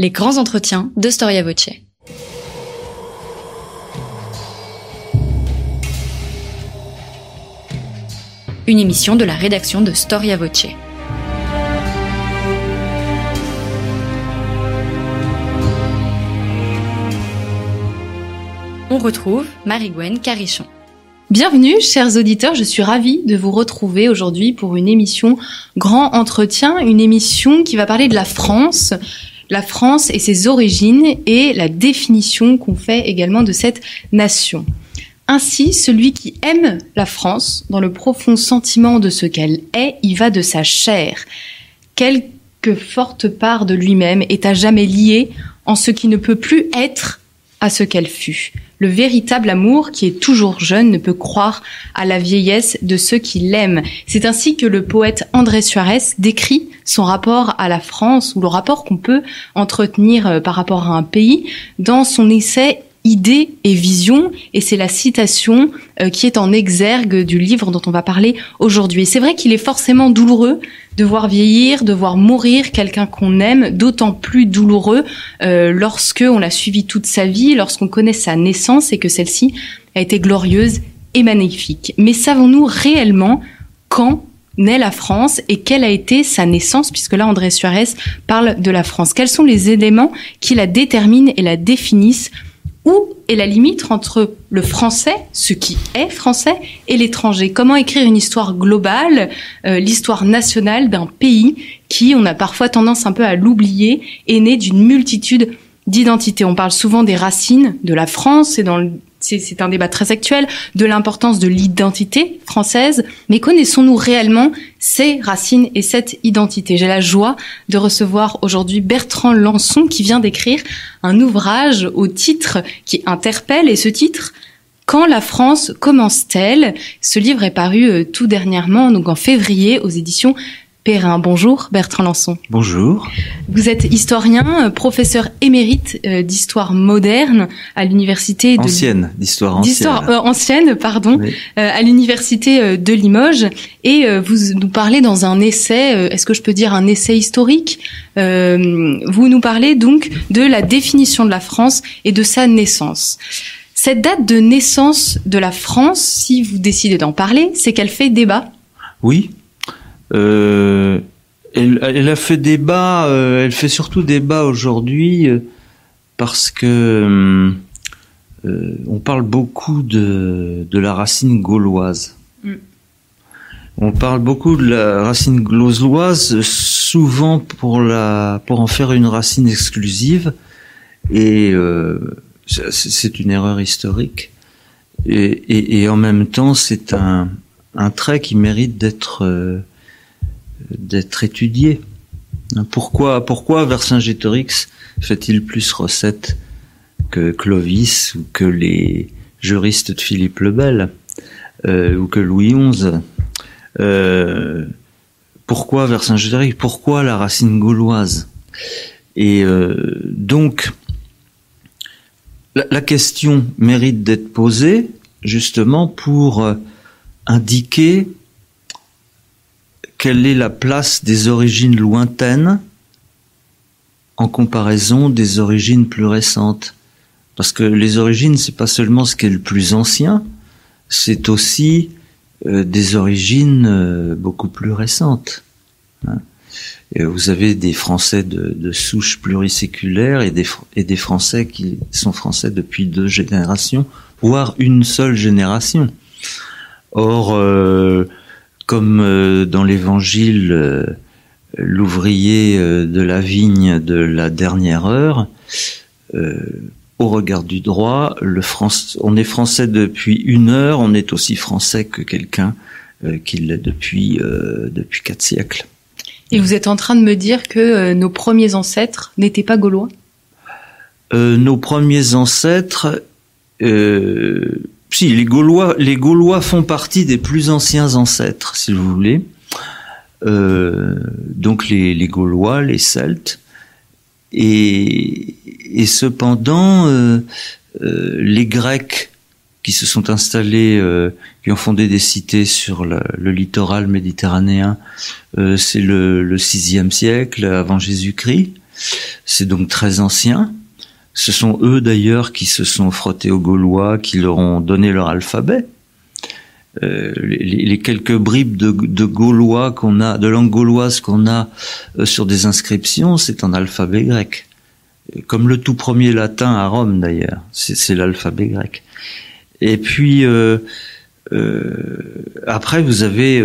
Les grands entretiens de Storia Voce. Une émission de la rédaction de Storia Voce. On retrouve Marie-Gwen Carichon. Bienvenue, chers auditeurs. Je suis ravie de vous retrouver aujourd'hui pour une émission Grand Entretien, une émission qui va parler de la France, la France et ses origines et la définition qu'on fait également de cette nation. Ainsi, celui qui aime la France, dans le profond sentiment de ce qu'elle est, y va de sa chair. Quelque forte part de lui-même est à jamais liée en ce qui ne peut plus être à ce qu'elle fut. Le véritable amour, qui est toujours jeune, ne peut croire à la vieillesse de ceux qui l'aiment. C'est ainsi que le poète André Suarez décrit son rapport à la France, ou le rapport qu'on peut entretenir euh, par rapport à un pays, dans son essai idées et vision, et c'est la citation euh, qui est en exergue du livre dont on va parler aujourd'hui. C'est vrai qu'il est forcément douloureux de voir vieillir, de voir mourir quelqu'un qu'on aime, d'autant plus douloureux euh, lorsque on l'a suivi toute sa vie, lorsqu'on connaît sa naissance et que celle-ci a été glorieuse et magnifique. Mais savons-nous réellement quand naît la France et quelle a été sa naissance, puisque là André Suarez parle de la France? Quels sont les éléments qui la déterminent et la définissent où est la limite entre le français, ce qui est français, et l'étranger? Comment écrire une histoire globale, euh, l'histoire nationale d'un pays qui, on a parfois tendance un peu à l'oublier, est né d'une multitude d'identités? On parle souvent des racines de la France et dans le c'est un débat très actuel, de l'importance de l'identité française, mais connaissons-nous réellement ces racines et cette identité? J'ai la joie de recevoir aujourd'hui Bertrand Lançon qui vient d'écrire un ouvrage au titre qui interpelle, et ce titre, quand la France commence-t-elle? Ce livre est paru euh, tout dernièrement, donc en février, aux éditions Bonjour Bertrand Lançon. Bonjour. Vous êtes historien, euh, professeur émérite euh, d'histoire moderne à l'université de ancienne d'histoire ancienne. D'histoire euh, ancienne, pardon, à l'université de Limoges et vous nous parlez dans un essai, est-ce que je peux dire un essai historique? Vous nous parlez donc de la définition de la France et de sa naissance. Cette date de naissance de la France, si vous décidez d'en parler, c'est qu'elle fait débat. Oui, elle, elle, a fait débat, euh, elle fait surtout débat aujourd'hui euh, parce que euh, on parle beaucoup de, de la racine gauloise. Mm. On parle beaucoup de la racine gauloise, souvent pour la pour en faire une racine exclusive, et c'est une erreur historique. Et, et, et, en même temps, c'est un, un trait qui mérite d'être d'être étudié. Pourquoi, pourquoi Vercingétorix fait-il plus recette que Clovis ou que les juristes de Philippe le Bel euh, ou que Louis XI euh, Pourquoi Vercingétorix Pourquoi la racine gauloise? Et euh, donc, la, question mérite d'être posée justement pour euh, indiquer quelle est la place des origines lointaines en comparaison des origines plus récentes? Parce que les origines, c'est pas seulement ce qui est le plus ancien, c'est aussi euh, des origines euh, beaucoup plus récentes. Hein. Vous avez des Français de, de souche pluriséculaire et des, et des Français qui sont Français depuis deux générations, voire une seule génération. Or, euh, comme euh, dans l'évangile, euh, l'ouvrier euh, de la vigne de la dernière heure, au regard du droit, le France, on est français depuis une heure, on est aussi français que quelqu'un qui l'est depuis depuis quatre siècles. Et vous êtes en train de me dire que nos premiers ancêtres n'étaient pas gaulois? Nos premiers ancêtres, si les Gaulois, les Gaulois font partie des plus anciens ancêtres, si vous voulez. Euh, donc les, les, Gaulois, les Celtes, et, et cependant euh, euh, les Grecs qui se sont installés, euh, qui ont fondé des cités sur le, littoral méditerranéen, euh, c'est le, le siècle avant Jésus-Christ. C'est donc très ancien. Ce sont eux d'ailleurs qui se sont frottés aux Gaulois, qui leur ont donné leur alphabet. Euh, les, quelques bribes de, gaulois qu'on a, de langue gauloise qu'on a euh, sur des inscriptions, c'est en alphabet grec. Comme le tout premier latin à Rome d'ailleurs, c'est l'alphabet grec. Et puis euh, après, vous avez,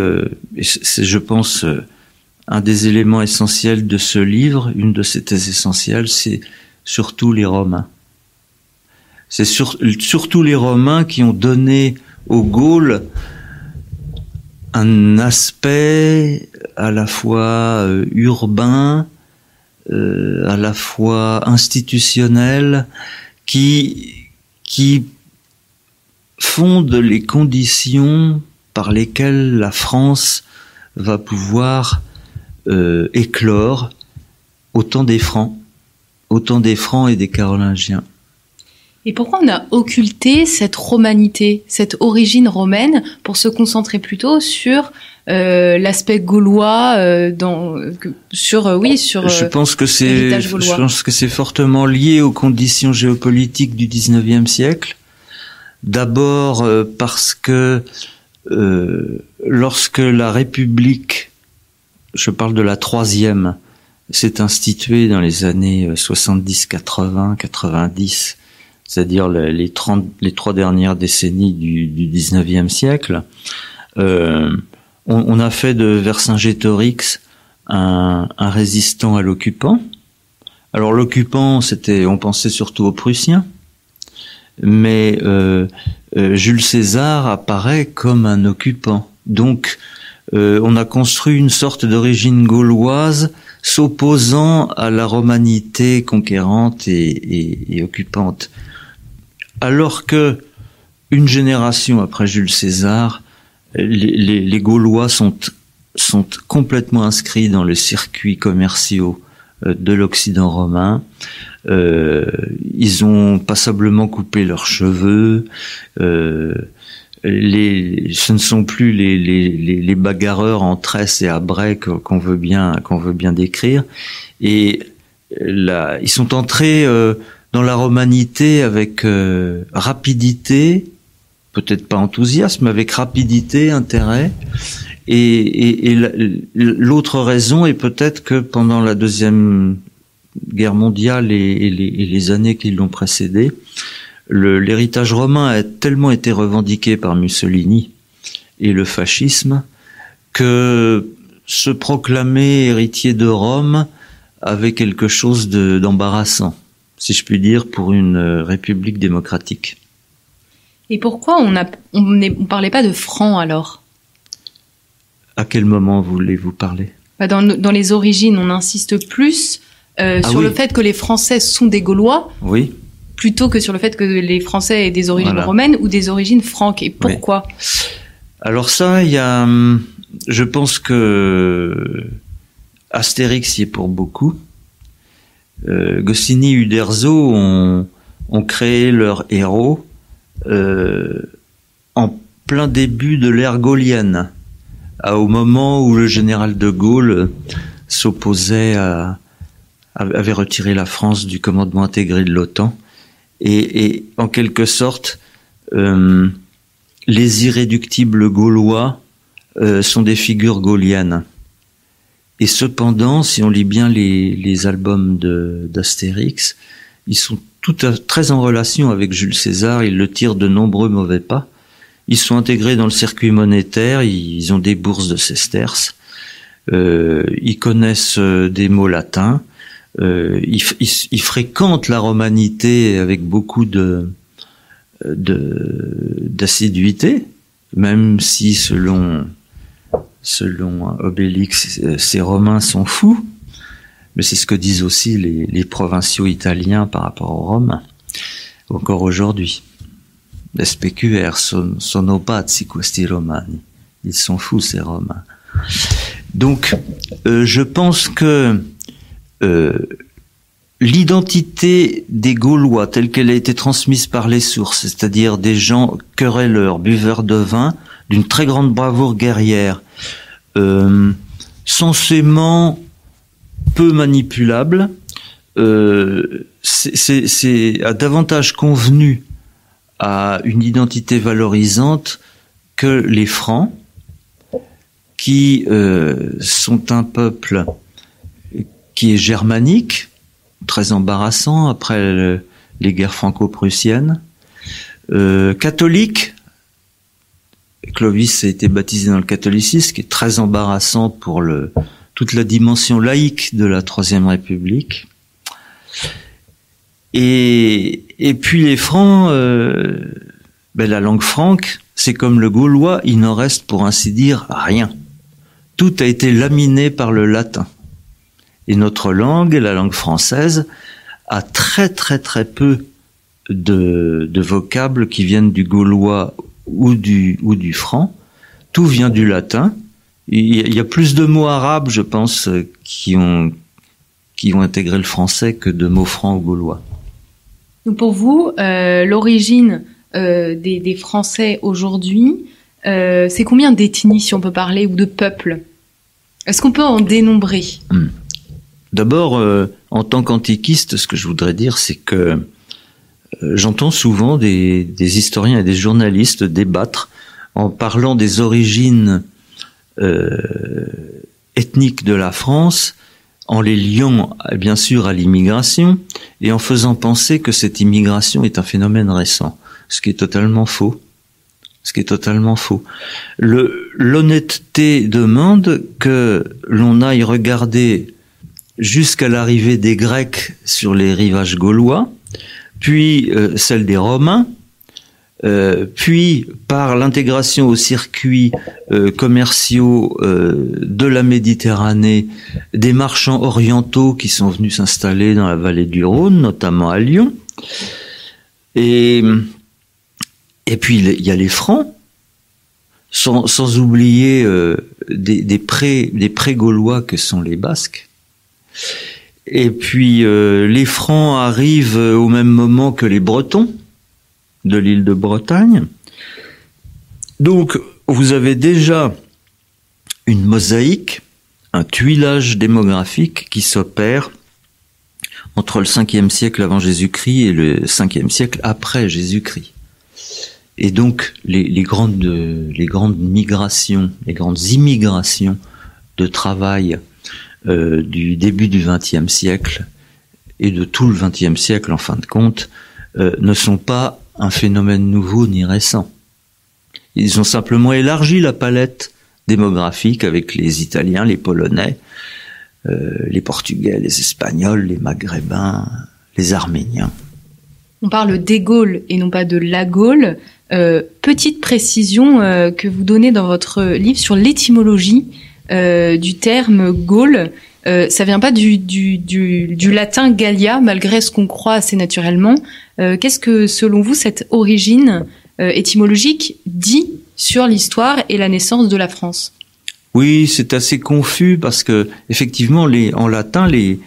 c'est je pense un des éléments essentiels de ce livre, une de ses thèses essentielles, c'est surtout les Romains. C'est surtout les Romains qui ont donné aux Gaules un aspect à la fois euh, urbain, euh, à la fois institutionnel, qui, fonde les conditions par lesquelles la France va pouvoir euh, éclore autant des Francs autant des Francs et des Carolingiens. Et pourquoi on a occulté cette romanité, cette origine romaine, pour se concentrer plutôt sur euh, l'aspect gaulois, euh, dans, sur euh, oui sur. je pense que c'est, je pense que c'est fortement lié aux conditions géopolitiques du 19e siècle. D'abord parce que lorsque la République, je parle de la troisième, s'est institué dans les années 70, 80, 90, c'est-à-dire les, 30, les trois dernières décennies du, du 19e siècle, euh, on, a fait de Vercingétorix un, un résistant à l'occupant. Alors l'occupant, c'était, on pensait surtout aux Prussiens, mais euh, euh, Jules César apparaît comme un occupant. Donc, on a construit une sorte d'origine gauloise s'opposant à la romanité conquérante et, occupante. Alors que une génération après Jules César, les, Gaulois sont, sont complètement inscrits dans les circuits commerciaux euh, de l'Occident romain. Euh, ils ont passablement coupé leurs cheveux. Euh, les, ce ne sont plus les, les, les bagarreurs en tresse et à break qu'on veut bien qu'on veut bien décrire. Et là, ils sont entrés euh, dans la romanité avec euh, rapidité, peut-être pas enthousiasme, avec rapidité, intérêt. Et, et, et l'autre raison est peut-être que pendant la deuxième guerre mondiale et, et les, années qui l'ont précédée, l'héritage romain a tellement été revendiqué par Mussolini et le fascisme que se proclamer héritier de Rome avait quelque chose d'embarrassant, si je puis dire, pour une république démocratique. Et pourquoi on ne on, parlait pas de francs alors? À quel moment voulez-vous parler? Bah, dans, dans, les origines, on insiste plus euh, ah sur le fait que les Français sont des Gaulois. Oui plutôt que sur le fait que les Français aient des origines romaines ou des origines franques. Et pourquoi? Alors ça, il y a, hum, je pense que Astérix y est pour beaucoup. Euh, Goscinny et Uderzo ont, créé leur héros euh, en plein début de l'ère gaulienne, au moment où le général de Gaulle s'opposait à avait retiré la France du commandement intégré de l'OTAN et, en quelque sorte, euh, les irréductibles gaulois euh, sont des figures gauliennes. Et cependant, si on lit bien les, albums d'Astérix, ils sont tout très en relation avec Jules César, ils le tirent de nombreux mauvais pas. Ils sont intégrés dans le circuit monétaire, ils ont des bourses de sesterces, euh, ils connaissent des mots latins, euh, il, fréquente la romanité avec beaucoup de d'assiduité, même si selon selon Obélix, ces Romains sont fous, mais c'est ce que disent aussi les, les, provinciaux italiens par rapport aux Romains, encore aujourd'hui. Les spécuaires sono, pazzi questi romani. Ils sont fous ces Romains. Donc, euh, je pense que l'identité des Gaulois telle qu'elle a été transmise par les sources, c'est-à-dire des gens querelleurs, buveurs de vin, d'une très grande bravoure guerrière, euh, censément peu manipulable, euh, c'est davantage convenu à une identité valorisante que les Francs, qui euh, sont un peuple qui est germanique, très embarrassant après les guerres franco-prussiennes, euh, catholique. Clovis a été baptisé dans le catholicisme, qui est très embarrassant pour le, toute la dimension laïque de la Troisième République. Et, et puis les Francs, euh, ben la langue franque, c'est comme le gaulois, il n'en reste pour ainsi dire rien. Tout a été laminé par le latin. Et notre langue, la langue française, a très très très peu de, de vocables qui viennent du gaulois ou du, ou du franc. Tout vient du latin. Il y a plus de mots arabes, je pense, qui ont, qui ont intégré le français que de mots francs ou gaulois. Donc pour vous, euh, l'origine euh, des, des, Français aujourd'hui, euh, c'est combien d'ethnies, si on peut parler, ou de peuples? Est-ce qu'on peut en dénombrer? Hmm. D'abord, euh, en tant qu'antiquiste, ce que je voudrais dire, c'est que euh, j'entends souvent des, des, historiens et des journalistes débattre en parlant des origines euh, ethniques de la France en les liant bien sûr à l'immigration et en faisant penser que cette immigration est un phénomène récent, ce qui est totalement faux. Ce qui est totalement faux. L'honnêteté demande que l'on aille regarder jusqu'à l'arrivée des Grecs sur les rivages gaulois, puis euh, celle des Romains, euh, puis par l'intégration aux circuits euh, commerciaux euh, de la Méditerranée des marchands orientaux qui sont venus s'installer dans la vallée du Rhône, notamment à Lyon. Et, puis il y a les Francs, sans, oublier des, des pré-gaulois que sont les Basques. Et puis les Francs arrivent au même moment que les Bretons de l'île de Bretagne. Donc, vous avez déjà une mosaïque, un tuilage démographique qui s'opère entre le 5e siècle avant Jésus-Christ et le 5e siècle après Jésus-Christ. Et donc, les, grandes, les grandes migrations, les grandes immigrations de travail euh, du début du 20e siècle et de tout le 20e siècle en fin de compte, euh, ne sont pas un phénomène nouveau ni récent. Ils ont simplement élargi la palette démographique avec les Italiens, les Polonais, euh, les Portugais, les Espagnols, les Maghrébins, les Arméniens. On parle des Gaules et non pas de la Gaule. Petite précision que vous donnez dans votre livre sur l'étymologie du terme Gaule. Euh, ça vient pas du, latin Gallia, malgré ce qu'on croit assez naturellement. Euh, Qu'est-ce que, selon vous, cette origine euh, étymologique dit sur l'histoire et la naissance de la France? Oui, c'est assez confus parce que effectivement, en latin, les,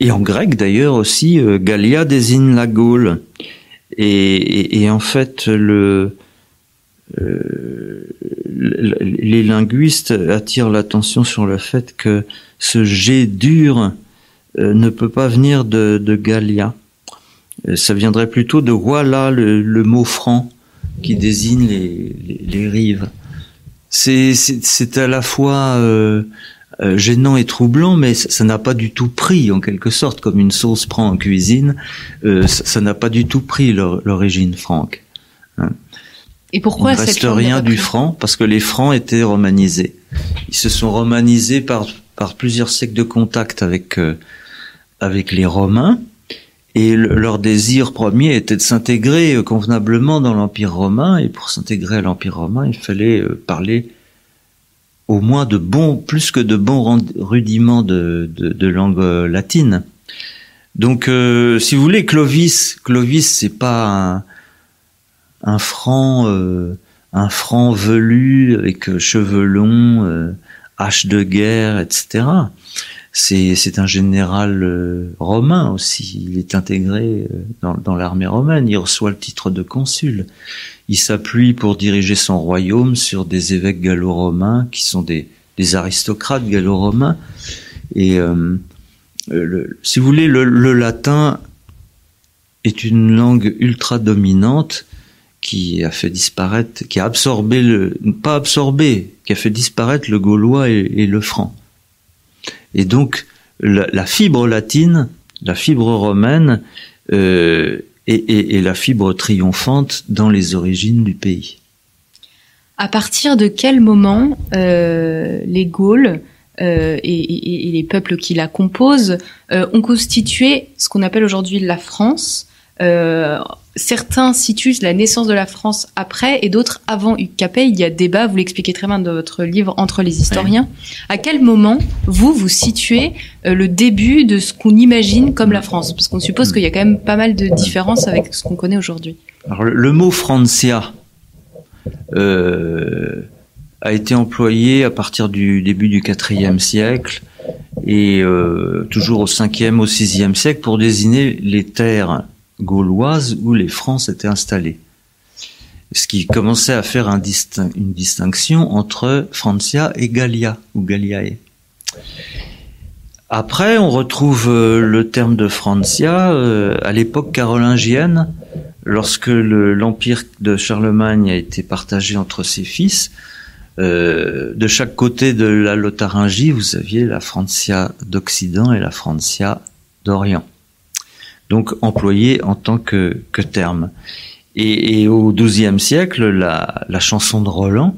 et en grec d'ailleurs aussi, euh, Gallia désigne la Gaule. Et, en fait, le, euh, les linguistes attirent l'attention sur le fait que ce G dur euh, ne peut pas venir de, de Gallia. Euh, ça viendrait plutôt de voilà le, mot franc qui désigne les, rives. C'est à la fois euh, gênant et troublant, mais ça n'a pas du tout pris en quelque sorte, comme une sauce prend en cuisine. ça n'a pas du tout pris l'origine franque. Et pourquoi Il ne reste rien du franc parce que les francs étaient romanisés. Ils se sont romanisés par par plusieurs siècles de contact avec euh, avec les Romains et leur désir premier était de s'intégrer euh, convenablement dans l'Empire romain et pour s'intégrer à l'Empire romain, il fallait euh, parler au moins de bons, plus que de bons rudiments de, de, de langue latine. Donc, si vous voulez, Clovis, Clovis, c'est pas un, un franc, un franc velu avec cheveux longs, hache de guerre, etc. C'est un général euh, romain aussi. Il est intégré euh, dans, dans l'armée romaine. Il reçoit le titre de consul. Il s'appuie pour diriger son royaume sur des évêques gallo-romains qui sont des, des aristocrates gallo-romains. Et, euh, le, si vous voulez, le, le, latin est une langue ultra dominante qui a fait disparaître, qui a absorbé le, pas absorbé, qui a fait disparaître le gaulois et, et le franc. Et donc, la, fibre latine, la fibre romaine, euh, est, est la fibre triomphante dans les origines du pays. À partir de quel moment euh, les Gaules euh, et, et, et, les peuples qui la composent euh, ont constitué ce qu'on appelle aujourd'hui la France certains situent la naissance de la France après et d'autres avant Hugues Capet. Il y a débat, vous l'expliquez très bien dans votre livre Entre les historiens. Oui. À quel moment, vous, vous situez euh, le début de ce qu'on imagine comme la France? Parce qu'on suppose qu'il y a quand même pas mal de différences avec ce qu'on connaît aujourd'hui. Alors, le mot Francia euh, a été employé à partir du début du IVe siècle et euh, toujours au 5e, au 6e siècle pour désigner les terres gauloise où les Francs s'étaient installés. Ce qui commençait à faire une distinction entre Francia et Gallia, ou Galliae. Après, on retrouve euh, le terme de Francia euh, à l'époque carolingienne, lorsque l'empire de Charlemagne a été partagé entre ses fils. Euh, de chaque côté de la Lotharingie, vous aviez la Francia d'Occident et la Francia d'Orient donc employé en tant que, que terme. Et, au XIIe siècle, la, chanson de Roland,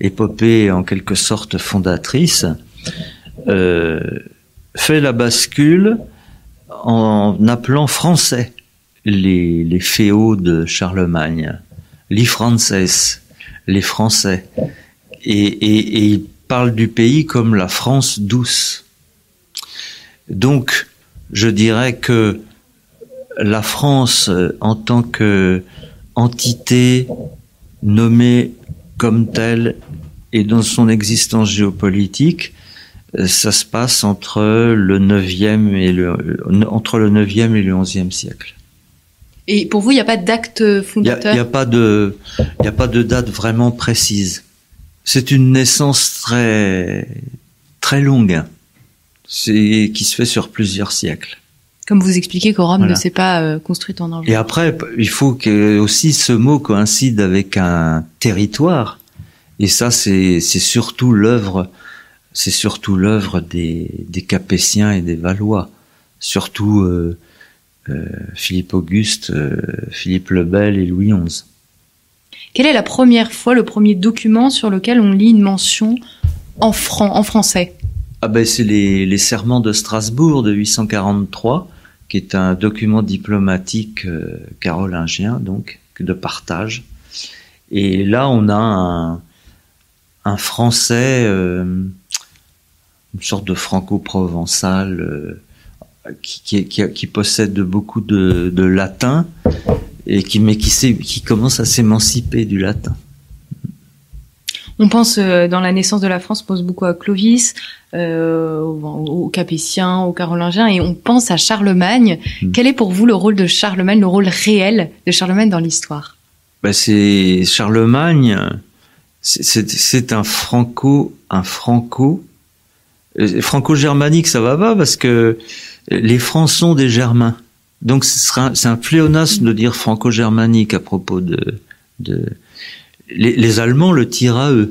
épopée en quelque sorte fondatrice, euh, fait la bascule en appelant français les, les féaux de Charlemagne, les Frances, les Français. Et, et il parle du pays comme la France douce. Donc, je dirais que la France euh, en tant que entité nommée comme telle et dans son existence géopolitique, euh, ça se passe entre le 9e et le entre le 9e et le 11e siècle. Et pour vous, il n'y a pas d'acte fondateur Il n'y a, a, pas de il a pas de date vraiment précise. C'est une naissance très très longue, c'est qui se fait sur plusieurs siècles comme vous expliquez que Rome voilà. ne s'est pas euh, construite en Angleterre. Et après, il faut que aussi ce mot coïncide avec un territoire. Et ça, c'est surtout l'œuvre, c'est surtout l'œuvre des, des Capétiens et des Valois, surtout euh, euh, Philippe Auguste, Philippe le Bel et Louis XI. Quelle est la première fois, le premier document sur lequel on lit une mention en franc, en français? Ah ben c'est les, les serments de Strasbourg de 843 qui est un document diplomatique euh, carolingien, donc de partage. Et là, on a un, un français, euh, une sorte de franco-provençal, euh, qui, qui, qui, possède beaucoup de, de latin, et qui, mais qui, qui commence à s'émanciper du latin. On pense euh, dans la naissance de la France, on pense beaucoup à Clovis, euh, aux Capétiens, aux Carolingiens, et on pense à Charlemagne. Mmh. Quel est pour vous le rôle de Charlemagne, le rôle réel de Charlemagne dans l'histoire? Ben C'est Charlemagne, c'est un franco, un franco, euh, franco-germanique, ça va pas parce que les Francs sont des Germains. Donc c'est un pléonasme de dire franco-germanique à propos de, de les, les, Allemands le tirent à eux.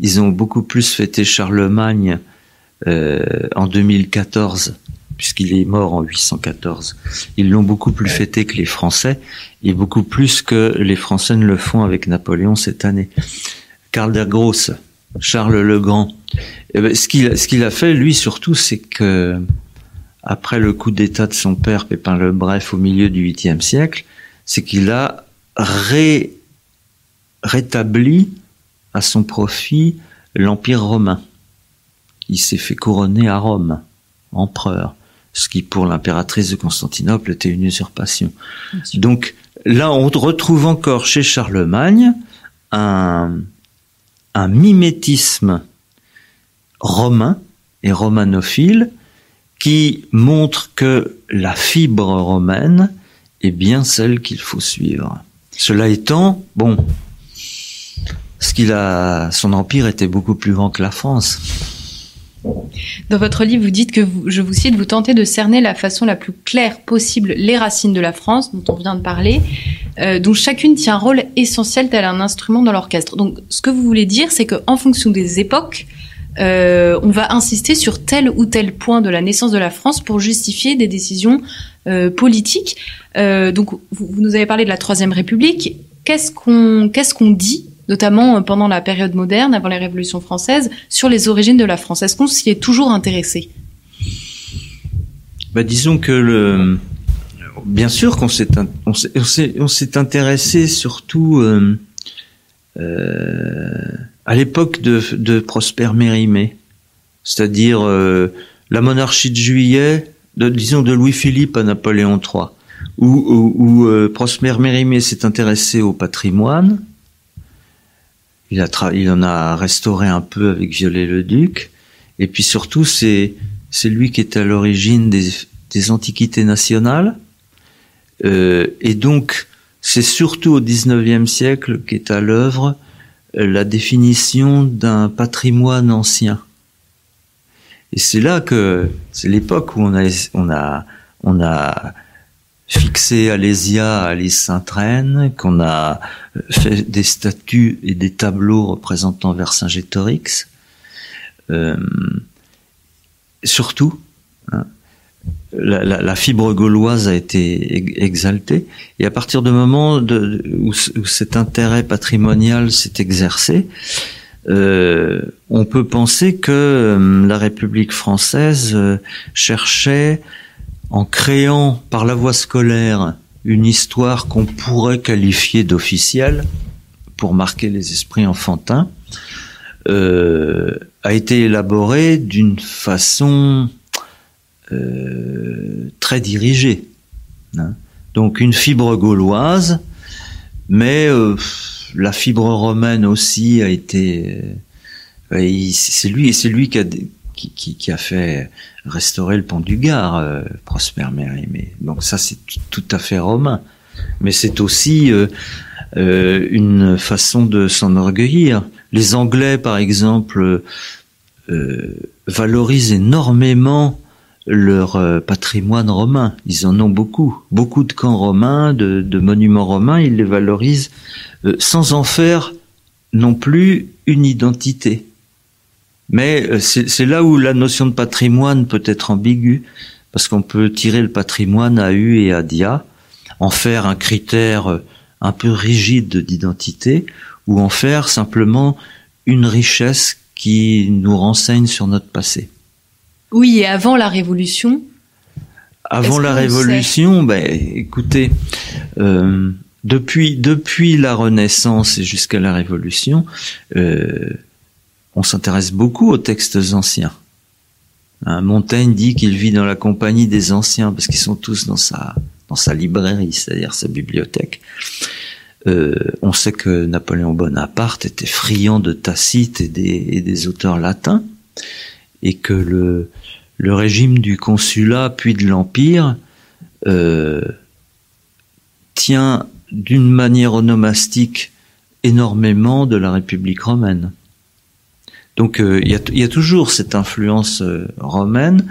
Ils ont beaucoup plus fêté Charlemagne euh, en 2014, puisqu'il est mort en 814. Ils l'ont beaucoup plus fêté que les Français, et beaucoup plus que les Français ne le font avec Napoléon cette année. Karl der Grosse, Charles le Grand. Eh ben, ce qu'il ce qu'il a fait, lui, surtout, c'est que après le coup d'État de son père, Pépin le Bref, au milieu du 8e siècle, c'est qu'il a ré rétabli à son profit l'Empire romain. Il s'est fait couronner à Rome, empereur, ce qui pour l'impératrice de Constantinople était une usurpation. Donc là, on retrouve encore chez Charlemagne un, un mimétisme romain et romanophile qui montre que la fibre romaine est bien celle qu'il faut suivre. Cela étant, bon, ce qu'il a, son empire était beaucoup plus grand que la France. Dans votre livre, vous dites que, je vous cite, vous tentez de cerner la façon la plus claire possible les racines de la France, dont on vient de parler, euh, dont chacune tient un rôle essentiel tel un instrument dans l'orchestre. Donc, ce que vous voulez dire, c'est qu'en fonction des époques, euh, on va insister sur tel ou tel point de la naissance de la France pour justifier des décisions euh, politiques. Donc, vous, vous, nous avez parlé de la Troisième République. Qu'est-ce qu'on qu'est-ce qu'on dit notamment euh, pendant la période moderne, avant la Révolution française, sur les origines de la France. Est-ce qu'on s'y est toujours intéressé bah, Disons que le... Bien sûr qu'on s'est, on s'est, intéressé surtout euh, euh, à l'époque de, Prosper Mérimée, c'est-à-dire la monarchie de Juillet, disons de Louis-Philippe à Napoléon III, où, où, Prosper Mérimée s'est intéressé au patrimoine, il, a il en a restauré un peu avec Viollet-le-Duc. Et puis surtout, c'est c'est lui qui est à l'origine des, des, antiquités nationales. Euh, et donc, c'est surtout au XIXe siècle qu'est à l'œuvre euh, la définition d'un patrimoine ancien. Et c'est là que c'est l'époque où on a on a on a fixé Alésia à Alice Sainte-Reine, qu'on a fait des statues et des tableaux représentant Vercingétorix. Euh, surtout, hein, la, fibre gauloise a été exaltée, et à partir du moment de, où, où, cet intérêt patrimonial s'est exercé, euh, on peut penser que euh, la République française euh, cherchait en créant par la voie scolaire une histoire qu'on pourrait qualifier d'officielle pour marquer les esprits enfantins, euh, a été élaborée d'une façon euh, très dirigée. Hein. Donc une fibre gauloise, mais euh, la fibre romaine aussi a été. C'est lui, c'est lui qui a, qui, a fait restaurer le pont du Gard, euh, Prosper Mérimée. Donc ça, c'est tout à fait romain. Mais c'est aussi euh, euh, une façon de s'enorgueillir. Les Anglais, par exemple, euh, valorisent énormément leur patrimoine romain. Ils en ont beaucoup. Beaucoup de camps romains, de, monuments romains, ils les valorisent sans en faire non plus une identité. Mais c'est là où la notion de patrimoine peut être ambiguë, parce qu'on peut tirer le patrimoine à U et à Dia, en faire un critère un peu rigide d'identité, ou en faire simplement une richesse qui nous renseigne sur notre passé. Oui, et avant la Révolution Avant la Révolution, ben, écoutez, euh, depuis, depuis la Renaissance et jusqu'à la Révolution, euh, on s'intéresse beaucoup aux textes anciens. Hein, Montaigne dit qu'il vit dans la compagnie des anciens parce qu'ils sont tous dans sa librairie, c'est-à-dire sa bibliothèque. Euh, on sait que Napoléon Bonaparte était friand de Tacite et des, auteurs latins, et que le, le régime du consulat puis de l'empire euh, tient d'une manière onomastique énormément de la République romaine. Donc il euh, y, a, y, a, toujours cette influence euh, romaine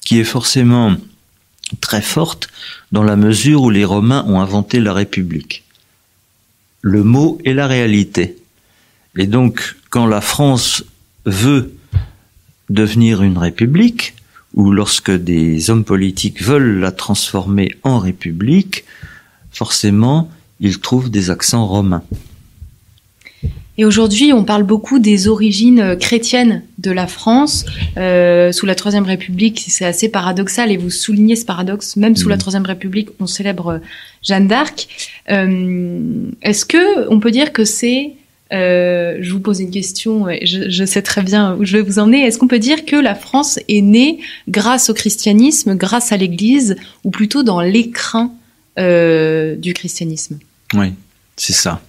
qui est forcément très forte dans la mesure où les Romains ont inventé la République. Le mot est la réalité. Et donc quand la France veut devenir une république, ou lorsque des hommes politiques veulent la transformer en république, forcément, ils trouvent des accents romains. Et aujourd'hui, on parle beaucoup des origines chrétiennes de la France euh, sous la Troisième République. C'est assez paradoxal et vous soulignez ce paradoxe. Même sous mmh. la Troisième République, on célèbre Jeanne d'Arc. Euh, Est-ce que on peut dire que c'est euh, je vous pose une question, je, je, sais très bien où je vais vous emmener. Est-ce qu'on peut dire que la France est née grâce au christianisme, grâce à l'Église, ou plutôt dans l'écrin euh, du christianisme? Oui, c'est ça.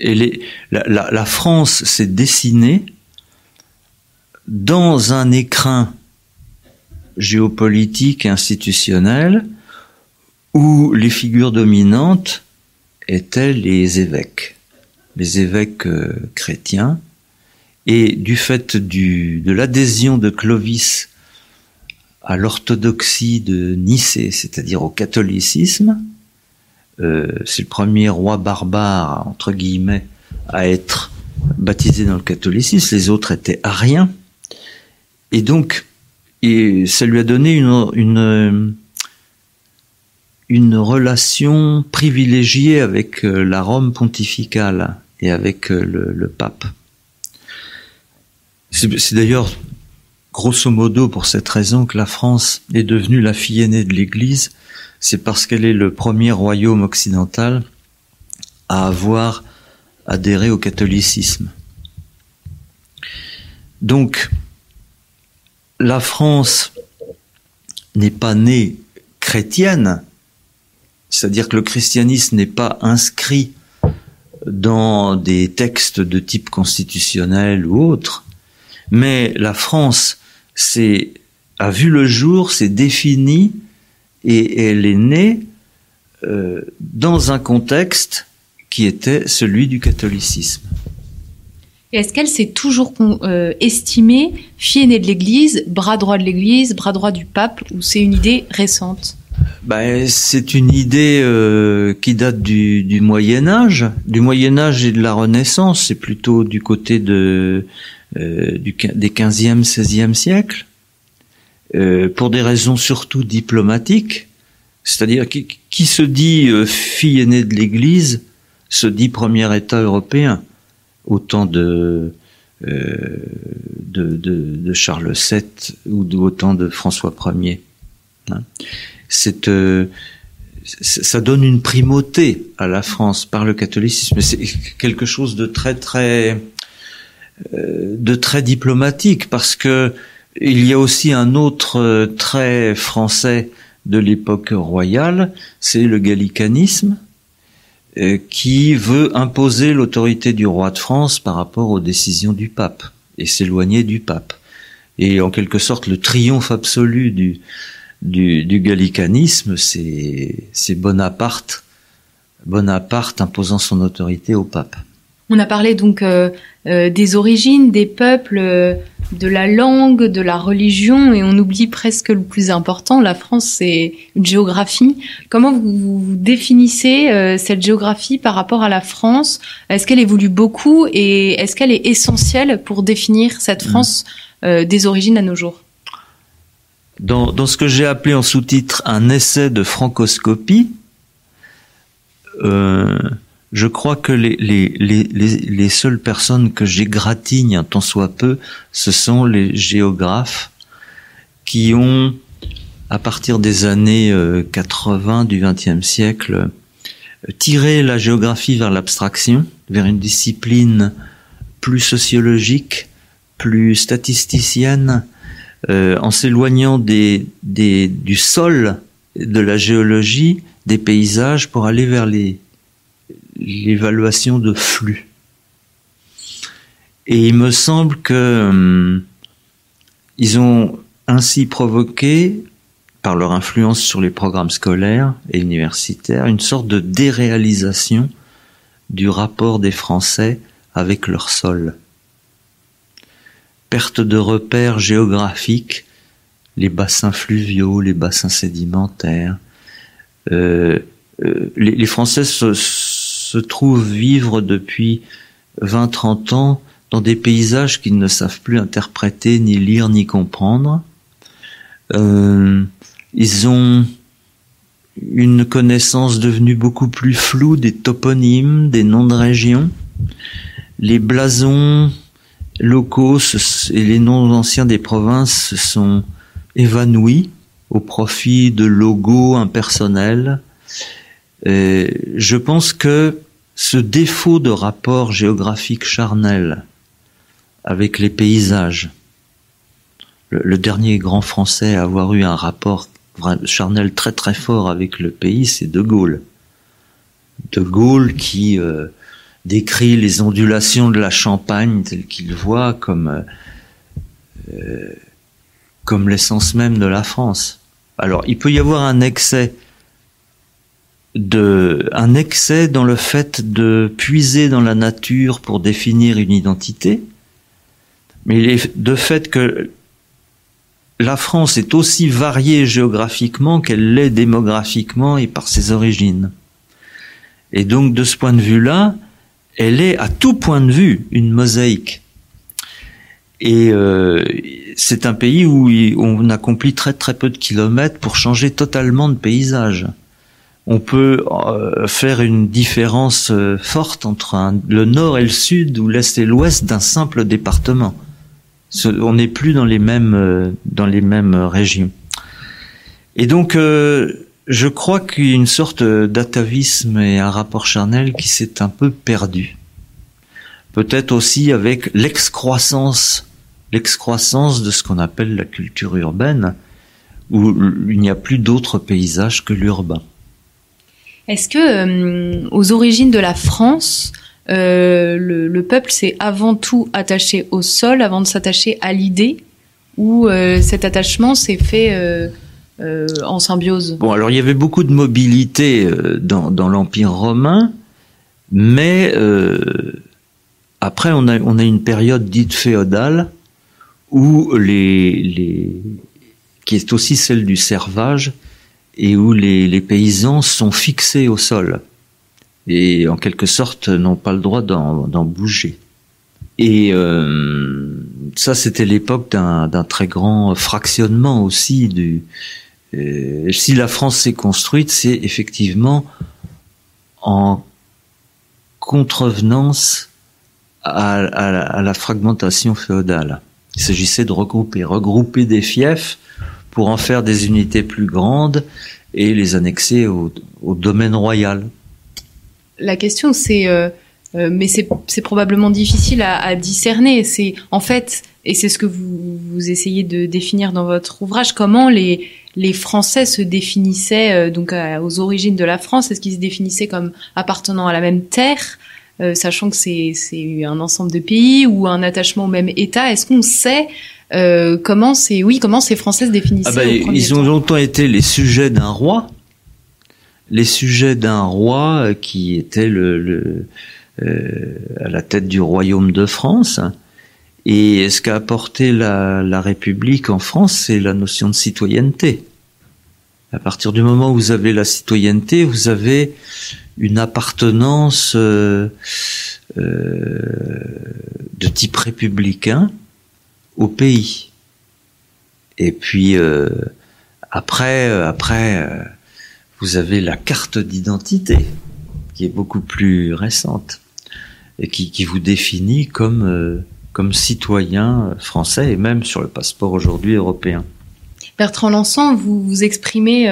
Et, la, France s'est dessinée dans un écrin géopolitique et institutionnel où les figures dominantes étaient les évêques. Les évêques euh, chrétiens. Et du fait de l'adhésion de Clovis à l'orthodoxie de Nicée, c'est-à-dire au catholicisme, c'est le premier roi barbare, entre guillemets, à être baptisé dans le catholicisme, les autres étaient ariens. Et donc, et ça lui a donné une, une, une relation privilégiée avec euh, la Rome pontificale et avec euh, le pape. C'est d'ailleurs grosso modo pour cette raison que la France est devenue la fille aînée de l'Église, c'est parce qu'elle est le premier royaume occidental à avoir adhéré au catholicisme. Donc, la France n'est pas née chrétienne, c'est-à-dire que le christianisme n'est pas inscrit dans des textes de type constitutionnel ou autre, mais la France a vu le jour, s'est définie et elle est née euh, dans un contexte qui était celui du catholicisme. Est-ce qu'elle s'est toujours euh, estimée fille aînée de l'Église, bras droit de l'Église, bras droit du pape, ou c'est une idée récente? Ben, C'est une idée euh, qui date du, du, Moyen Âge, du Moyen Âge et de la Renaissance. C'est plutôt du côté de, euh, du, des 15e, 16e siècles, euh, pour des raisons surtout diplomatiques. C'est-à-dire qui, qui, se dit euh, fille aînée de l'Église se dit premier État européen au temps de, euh, de, de, de, Charles VII ou au temps de François Ier. Hein. C'est, euh, ça donne une primauté à la France par le catholicisme. C'est quelque chose de très très de très diplomatique parce que il y a aussi un autre euh, trait français de l'époque royale, c'est le gallicanisme euh, qui veut imposer l'autorité du roi de France par rapport aux décisions du pape et s'éloigner du pape. Et en quelque sorte, le triomphe absolu du, gallicanisme, c'est Bonaparte, Bonaparte imposant son autorité au pape. On a parlé donc euh, euh, des origines, des peuples, euh, de la langue, de la religion, et on oublie presque le plus important. La France, c'est une géographie. Comment vous, vous définissez cette géographie par rapport à la France? Est-ce qu'elle évolue beaucoup et est-ce qu'elle est essentielle pour définir cette mmh. France des origines à nos jours? Dans, dans, ce que j'ai appelé en sous-titre un essai de francoscopie, euh, je crois que les, les, les, les, seules personnes que j'égratigne tant soit peu, ce sont les géographes qui ont, à partir des années 80 euh, du XXe siècle, tiré la géographie vers l'abstraction, vers une discipline plus sociologique, plus statisticienne, euh, en s'éloignant des, des, du sol, de la géologie, des paysages, pour aller vers les, l'évaluation de flux. Et il me semble que hum, ils ont ainsi provoqué, par leur influence sur les programmes scolaires et universitaires, une sorte de déréalisation du rapport des Français avec leur sol. Perte de repères géographiques, les bassins fluviaux, les bassins sédimentaires. Euh, euh, les, Français se, se trouvent vivre depuis 20-30 ans dans des paysages qu'ils ne savent plus interpréter, ni lire, ni comprendre. Euh, ils ont une connaissance devenue beaucoup plus floue des toponymes, des noms de régions. Les blasons locaux et les noms anciens des provinces se sont évanouis au profit de logos impersonnels je pense que ce défaut de rapport géographique charnel avec les paysages, le, le, dernier grand français à avoir eu un rapport charnel très très fort avec le pays, c'est De Gaulle. De Gaulle qui euh, décrit les ondulations de la Champagne telles qu'il voit comme euh, euh, comme l'essence même de la France. Alors, il peut y avoir un excès de un excès dans le fait de puiser dans la nature pour définir une identité, mais il de fait que la France est aussi variée géographiquement qu'elle l'est démographiquement et par ses origines. Et donc de ce point de vue-là, elle est à tout point de vue une mosaïque. Et euh, c'est un pays où on accomplit très très peu de kilomètres pour changer totalement de paysage. On peut euh, faire une différence euh, forte entre le nord et le sud ou l'est et l'ouest d'un simple département. On n'est plus dans les mêmes dans les mêmes régions. Et donc je crois qu'il y a une sorte d'atavisme et un rapport charnel qui s'est un peu perdu. Peut-être aussi avec l'excroissance l'excroissance de ce qu'on appelle la culture urbaine, où il n'y a plus d'autres paysages que l'urbain. Est-ce que, euh, aux origines de la France, euh, le, peuple s'est avant tout attaché au sol avant de s'attacher à l'idée, ou euh, cet attachement s'est fait en symbiose? Bon, alors il y avait beaucoup de mobilité dans, l'Empire romain, mais après on a, une période dite féodale où les, qui est aussi celle du servage, et où les, les paysans sont fixés au sol et en quelque sorte n'ont pas le droit d'en bouger. Et euh, ça, c'était l'époque d'un très grand fractionnement aussi. Du, euh, si la France s'est construite, c'est effectivement en contrevenance à, à, à la fragmentation féodale. Il s'agissait de regrouper, regrouper des fiefs pour en faire des unités plus grandes et les annexer au, domaine royal. La question, c'est, euh, euh, mais c'est probablement difficile à, discerner. C'est en fait, et c'est ce que vous, essayez de définir dans votre ouvrage, comment les Français se définissaient euh, donc aux origines de la France. Est-ce qu'ils se définissaient comme appartenant à la même terre sachant que c'est un ensemble de pays ou un attachement au même État? Est-ce qu'on sait euh, comment c'est oui comment ces Français se définissaient ah ben, Ils ont longtemps été les sujets d'un roi, les sujets d'un roi euh, qui était le, le euh, à la tête du royaume de France. Et ce qu'a apporté la, la République en France, c'est la notion de citoyenneté. À partir du moment où vous avez la citoyenneté, vous avez une appartenance euh, euh, de type républicain au pays. Et puis euh, après, après, vous avez la carte d'identité qui est beaucoup plus récente et qui, qui vous définit comme comme citoyen français et même sur le passeport aujourd'hui européen. Bertrand Lançon, vous vous exprimez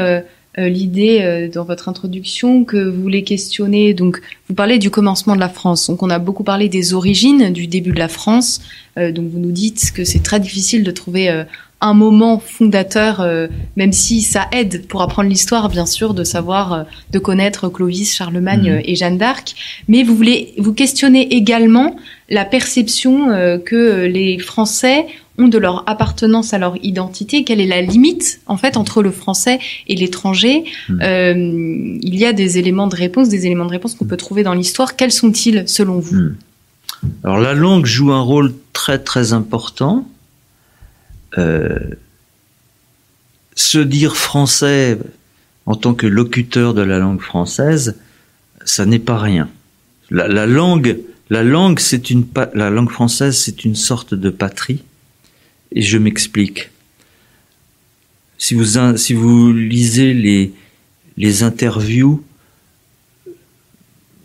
euh, l'idée euh, dans votre introduction que vous voulez questionner. Donc, vous parlez du commencement de la France. Donc, on a beaucoup parlé des origines du début de la France. Euh, donc, vous nous dites que c'est très difficile de trouver un moment fondateur, même si ça aide pour apprendre l'histoire, bien sûr, de savoir, de connaître Clovis, Charlemagne mmh. et Jeanne d'Arc. Mais vous voulez vous questionner également la perception que les Français ont de leur appartenance à leur identité, quelle est la limite en fait entre le français et l'étranger. Hmm. Euh, il y a des éléments de réponse, des éléments de réponse qu'on peut trouver dans l'histoire. Quels sont-ils selon vous? Hmm. Alors la langue joue un rôle très très important. Euh, se dire français en tant que locuteur de la langue française, ça n'est pas rien. La, la langue, la langue, c'est une la langue française, c'est une sorte de patrie et je m'explique. Si vous, si vous lisez les, les interviews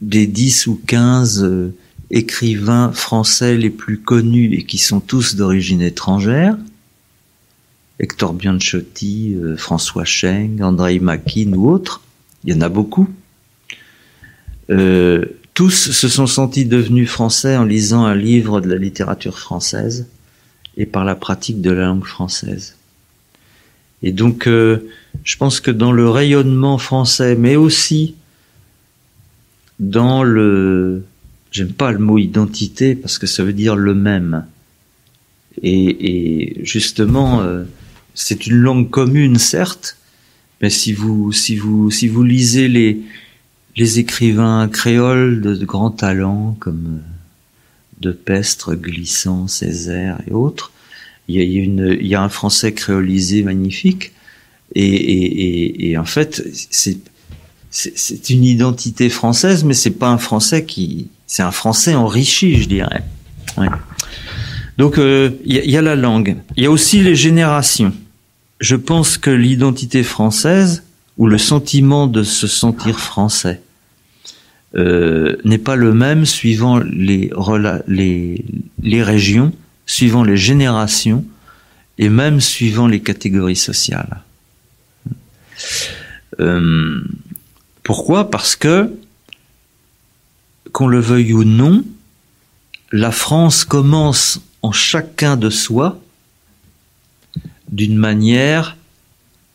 des 10 ou 15 euh, écrivains français les plus connus et qui sont tous d'origine étrangère, Hector Bianchotti, euh, François Cheng, André Makin ou autres, il y en a beaucoup. Euh, tous se sont sentis devenus français en lisant un livre de la littérature française et par la pratique de la langue française. Et donc, euh, je pense que dans le rayonnement français, mais aussi dans le, j'aime pas le mot identité parce que ça veut dire le même. Et, justement, euh, c'est une langue commune, certes, mais si vous, si vous, si vous lisez les, les écrivains créoles de, de grand talent comme de Pestre, Glissant, Césaire et autres. Il y a, une, il y a un français créolisé magnifique. Et, et, et, en fait, c'est une identité française, mais c'est pas un français qui, c'est un français enrichi, je dirais. Ouais. Donc euh, il y, y, a la langue, il y a aussi les générations. Je pense que l'identité française ou le sentiment de se sentir français euh, n'est pas le même suivant les, régions, suivant les générations et même suivant les catégories sociales. Euh, pourquoi? Parce que, qu'on le veuille ou non, la France commence en chacun de soi d'une manière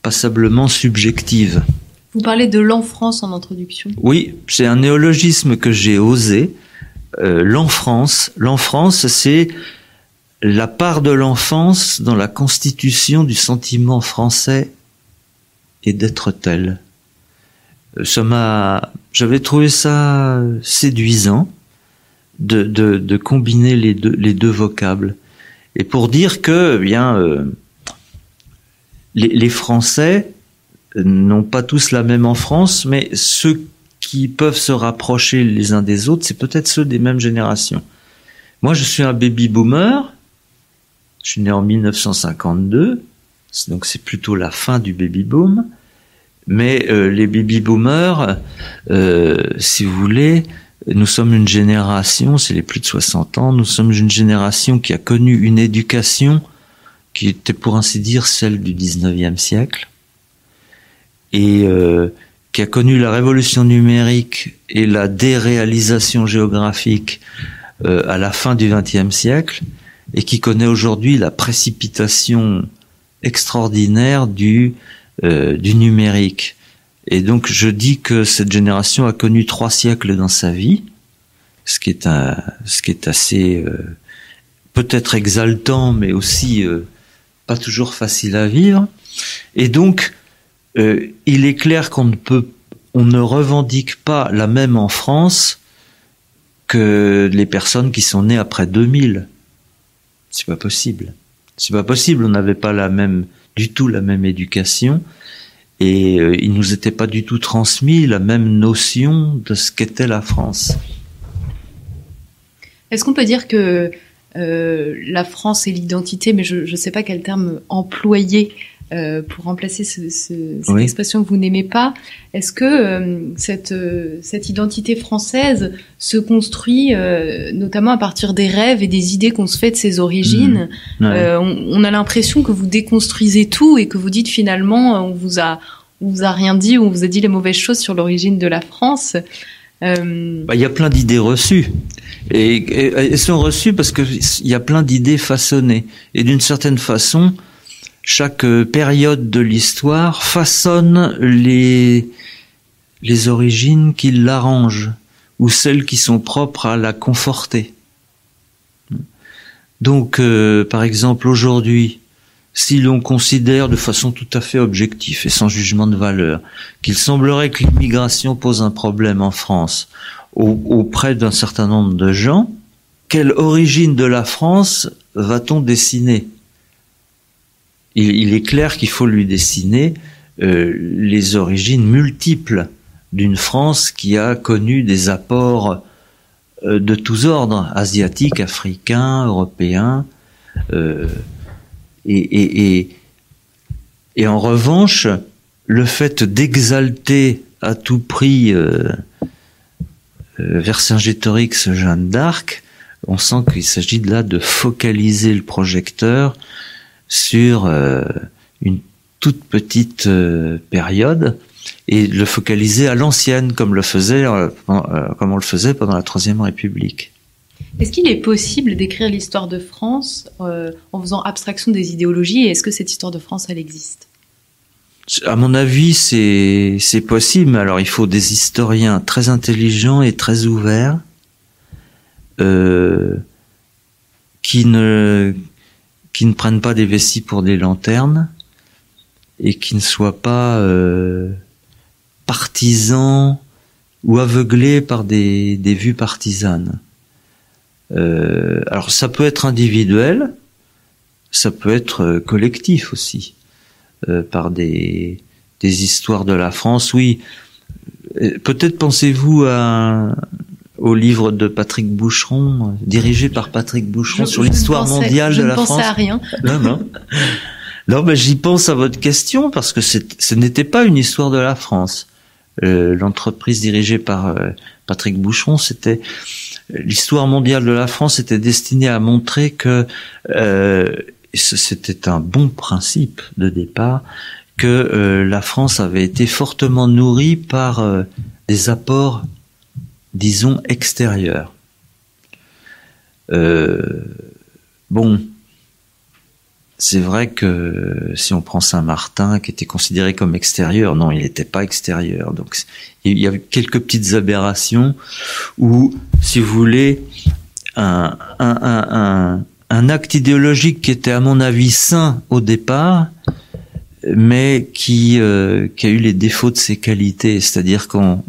passablement subjective. Vous parlez de l'enfance en introduction. Oui, c'est un néologisme que j'ai osé. Euh, l'enfance, l'enfance, c'est la part de l'enfance dans la constitution du sentiment français et d'être tel. Euh, ça m'a, j'avais trouvé ça séduisant de, de, de, combiner les deux, les deux vocables. Et pour dire que, eh bien, euh, les, les, Français n'ont pas tous la même enfance, mais ceux qui peuvent se rapprocher les uns des autres, c'est peut-être ceux des mêmes générations. Moi, je suis un baby boomer. Je suis né en 1952, donc c'est plutôt la fin du baby boom. Mais euh, les baby boomers, euh, si vous voulez, nous sommes une génération, c'est les plus de 60 ans, nous sommes une génération qui a connu une éducation qui était pour ainsi dire celle du 19e siècle et euh, qui a connu la révolution numérique et la déréalisation géographique euh, à la fin du 20e siècle et qui connaît aujourd'hui la précipitation extraordinaire du, euh, du numérique. Et donc je dis que cette génération a connu trois siècles dans sa vie, ce qui est un, ce qui est assez euh, peut-être exaltant, mais aussi euh, pas toujours facile à vivre. Et donc euh, il est clair qu'on ne revendique pas la même en France que les personnes qui sont nées après 2000. C'est pas possible. C'est pas possible. On n'avait pas la même, du tout la même éducation et euh, il nous était pas du tout transmis la même notion de ce qu'était la France. Est-ce qu'on peut dire que euh, la France et l'identité, mais je ne sais pas quel terme employer euh, pour remplacer ce, ce, cette oui. expression que vous n'aimez pas, est-ce que euh, cette, euh, cette identité française se construit notamment à partir des rêves et des idées qu'on se fait de ses origines mmh. ouais. on, on, a l'impression que vous déconstruisez tout et que vous dites finalement on vous a on vous a rien dit ou on vous a dit les mauvaises choses sur l'origine de la France. Bah, il y a plein d'idées reçues. Et, et, elles sont reçues parce qu'il y a plein d'idées façonnées. Et d'une certaine façon, chaque période de l'histoire façonne les, les origines qui l'arrangent ou celles qui sont propres à la conforter. Donc, euh, par exemple, aujourd'hui, si l'on considère de façon tout à fait objective et sans jugement de valeur qu'il semblerait que l'immigration pose un problème en France auprès d'un certain nombre de gens, quelle origine de la France va-t-on dessiner? Il, est clair qu'il faut lui dessiner euh, les origines multiples d'une France qui a connu des apports euh, de tous ordres, asiatiques, africains, européens, euh, et, en revanche, le fait d'exalter à tout prix euh, Vercingétorix, Jeanne d'Arc, on sent qu'il s'agit là de focaliser le projecteur sur euh, une toute petite euh, période et le focaliser à l'ancienne comme le faisait euh, comme on le faisait pendant la troisième République. Est-ce qu'il est possible d'écrire l'histoire de France euh, en faisant abstraction des idéologies et est-ce que cette histoire de France elle existe? À mon avis, c'est c'est possible. Alors, il faut des historiens très intelligents et très ouverts euh, qui ne qui ne prennent pas des vessies pour des lanternes et qui ne soient pas euh, partisans ou aveuglés par des, des vues partisanes. Euh, alors ça peut être individuel, ça peut être euh, collectif aussi, euh, par des, des histoires de la France. Oui, euh, peut-être pensez-vous à, au livre de Patrick Boucheron, euh, dirigé par Patrick Boucheron Je- sur l'histoire mondiale je de ne la pensais France. à rien. Non, non. Non, mais j'y pense à votre question parce que ce n'était pas une histoire de la France. Euh, L'entreprise dirigée par euh, Patrick Boucheron, c'était l'histoire mondiale de la France était destinée à montrer que euh, c'était un bon principe de départ que la France avait été fortement nourrie par des apports, disons, extérieurs. Euh, bon, c'est vrai que si on prend Saint-Martin, qui était considéré comme extérieur, non, il n'était pas extérieur. Donc il y a quelques petites aberrations où, si vous voulez, un, un, un acte idéologique qui était à mon avis sain au départ, mais qui, euh, qui a eu les défauts de ses qualités. C'est-à-dire qu'on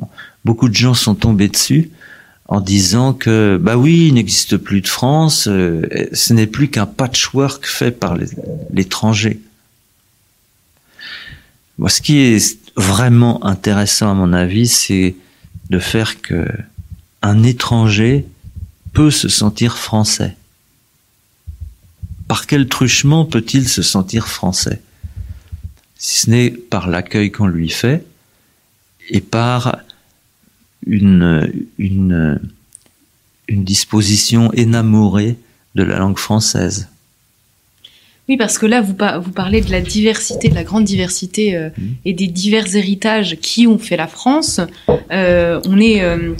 beaucoup de gens sont tombés dessus en disant que bah oui, il n'existe plus de France, euh, ce n'est plus qu'un patchwork fait par l'étranger. Moi, ce qui est vraiment intéressant à mon avis, c'est de faire que un étranger peut se sentir français. Par quel truchement peut-il se sentir français? Si ce n'est par l'accueil qu'on lui fait et par une, une, une disposition énamorée de la langue française. Oui, parce que là, vous, par- vous parlez de la diversité, de la grande diversité euh, Mhm. et des divers héritages qui ont fait la France. Euh, on est, euh,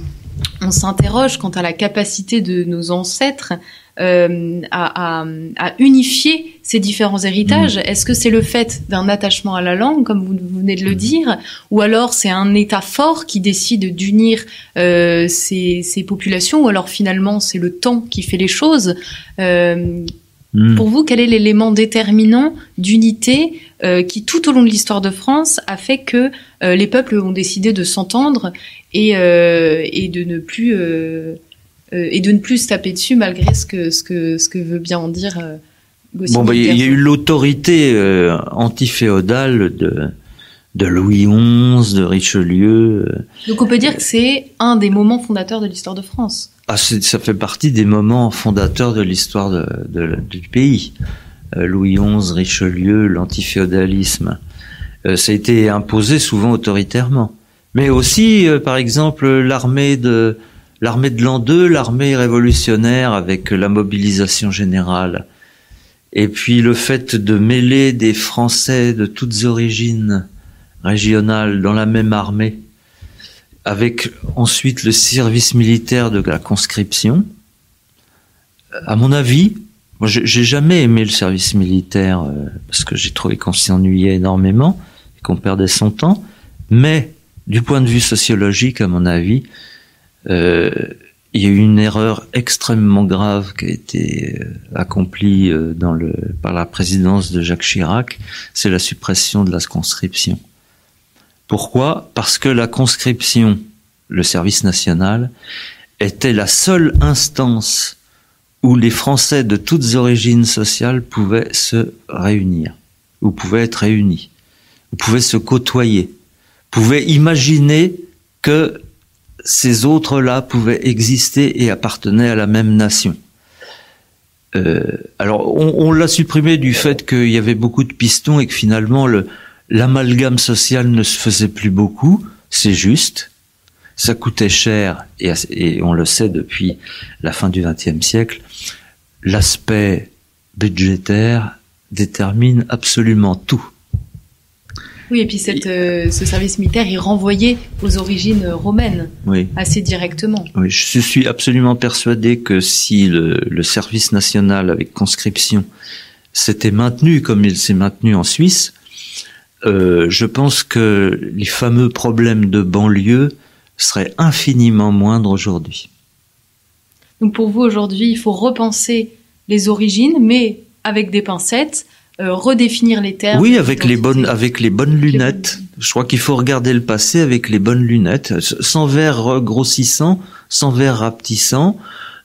on s'interroge quant à la capacité de nos ancêtres euh, à, à- à unifier ces différents héritages. Est-ce que c'est le fait d'un attachement à la langue, comme vous venez de le dire, ou alors c'est un État fort qui décide d'unir euh, ces, ces populations, ou alors finalement c'est le temps qui fait les choses? Euh, Hmm. pour vous, quel est l'élément déterminant d'unité euh, qui, tout au long de l'histoire de France, a fait que euh, les peuples ont décidé de s'entendre et, euh, et de ne plus et de ne plus se taper dessus malgré ce que ce que ce que veut bien en dire euh, Goscinny Bon, bah, il y a eu l'autorité euh, antiféodale de, de Louis XI, de Richelieu. euh. Donc on peut dire que c'est un des moments fondateurs de l'histoire de France. Ah, ça fait partie des moments fondateurs de l'histoire de, de- du pays. Euh, Louis XI, Richelieu, l'antiféodalisme. Euh, ça a été imposé souvent autoritairement. Mais aussi, euh, par exemple, l'armée de l'armée de l'an 2, l'armée révolutionnaire avec la mobilisation générale. Et puis le fait de mêler des Français de toutes origines régionales dans la même armée, avec ensuite le service militaire de la conscription. À mon avis, moi j'ai jamais aimé le service militaire euh, parce que j'ai trouvé qu'on s'y ennuyait énormément et qu'on perdait son temps. Mais du point de vue sociologique, à mon avis, euh, il y a eu une erreur extrêmement grave qui a été euh, accomplie euh, par la présidence de Jacques Chirac, c'est la suppression de la conscription. Pourquoi? Parce que la conscription, le service national, était la seule instance où les Français de toutes origines sociales pouvaient se réunir, ou pouvaient être réunis, ou pouvaient se côtoyer, pouvaient imaginer que ces autres-là pouvaient exister et appartenaient à la même nation. Euh, alors, on, l'a supprimé du fait qu'il y avait beaucoup de pistons et que finalement le, l'amalgame social ne se faisait plus beaucoup. C'est juste. Ça coûtait cher et, et on le sait depuis la fin du XXe siècle. L'aspect budgétaire détermine absolument tout. Oui, et puis cette, euh, ce service militaire, il renvoyait aux origines romaines Oui. assez directement. Oui, je suis absolument persuadé que si le, le service national avec conscription s'était maintenu comme il s'est maintenu en Suisse, euh, je pense que les fameux problèmes de banlieue seraient infiniment moindres aujourd'hui. Donc pour vous aujourd'hui, il faut repenser les origines, mais avec des pincettes, euh, redéfinir les termes. Oui, avec les bonnes, avec les bonnes lunettes. Je crois qu'il faut regarder le passé avec les bonnes lunettes, sans verre grossissant, sans verre rapetissant,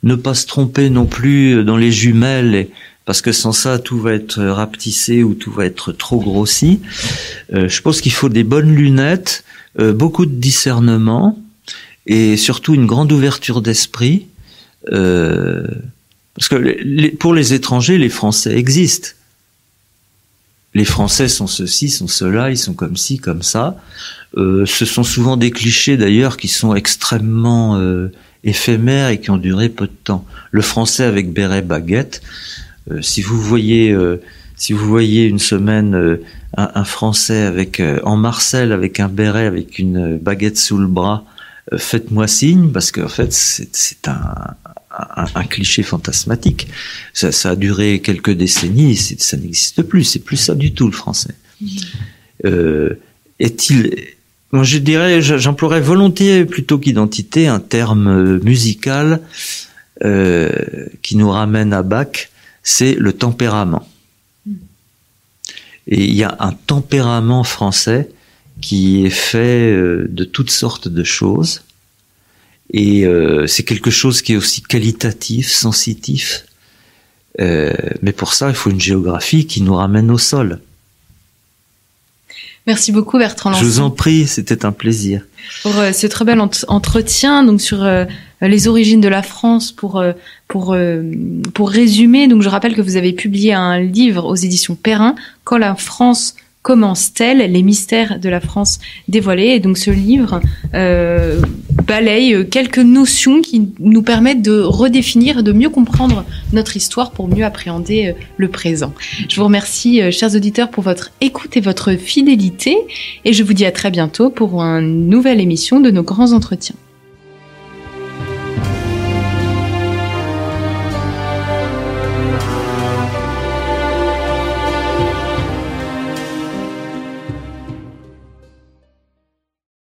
ne pas se tromper non plus dans les jumelles, parce que sans ça, tout va être rapetissé ou tout va être trop grossi. Euh, je pense qu'il faut des bonnes lunettes, euh, beaucoup de discernement et surtout une grande ouverture d'esprit. Euh, parce que pour les étrangers, les Français existent. Les Français sont ceci, sont cela, ils sont comme ci, comme ça. Euh, ce sont souvent des clichés d'ailleurs qui sont extrêmement euh, éphémères et qui ont duré peu de temps. Le Français avec béret baguette. Euh, si vous voyez, si vous voyez une semaine un, un, Français avec en Marcel avec un béret avec une baguette sous le bras, faites-moi signe parce qu'en fait c'est un, un, cliché fantasmatique. Ça, ça, a duré quelques décennies, ça n'existe plus. C'est plus ça du tout le français. Mmh. Euh, est-il moi, je dirais, j'emploierais volontiers plutôt qu'identité un terme euh, musical euh, qui nous ramène à Bach, c'est le tempérament. Mmh. Et il y a un tempérament français qui est fait de toutes sortes de choses et euh, c'est quelque chose qui est aussi qualitatif, sensitif. Euh, mais pour ça, il faut une géographie qui nous ramène au sol. Merci beaucoup Bertrand Je vous en prie, c'était un plaisir. Pour euh, ce très bel entretien donc sur euh, les origines de la France pour euh, pour pour résumer donc je rappelle que vous avez publié un livre aux éditions Perrin quand la France commence-t-elle Les mystères de la France dévoilés. Et donc ce livre euh, balaye quelques notions qui nous permettent de redéfinir de mieux comprendre notre histoire pour mieux appréhender euh, le présent. Je vous remercie, euh, chers auditeurs, pour votre écoute et votre fidélité. Et je vous dis à très bientôt pour une nouvelle émission de nos grands entretiens.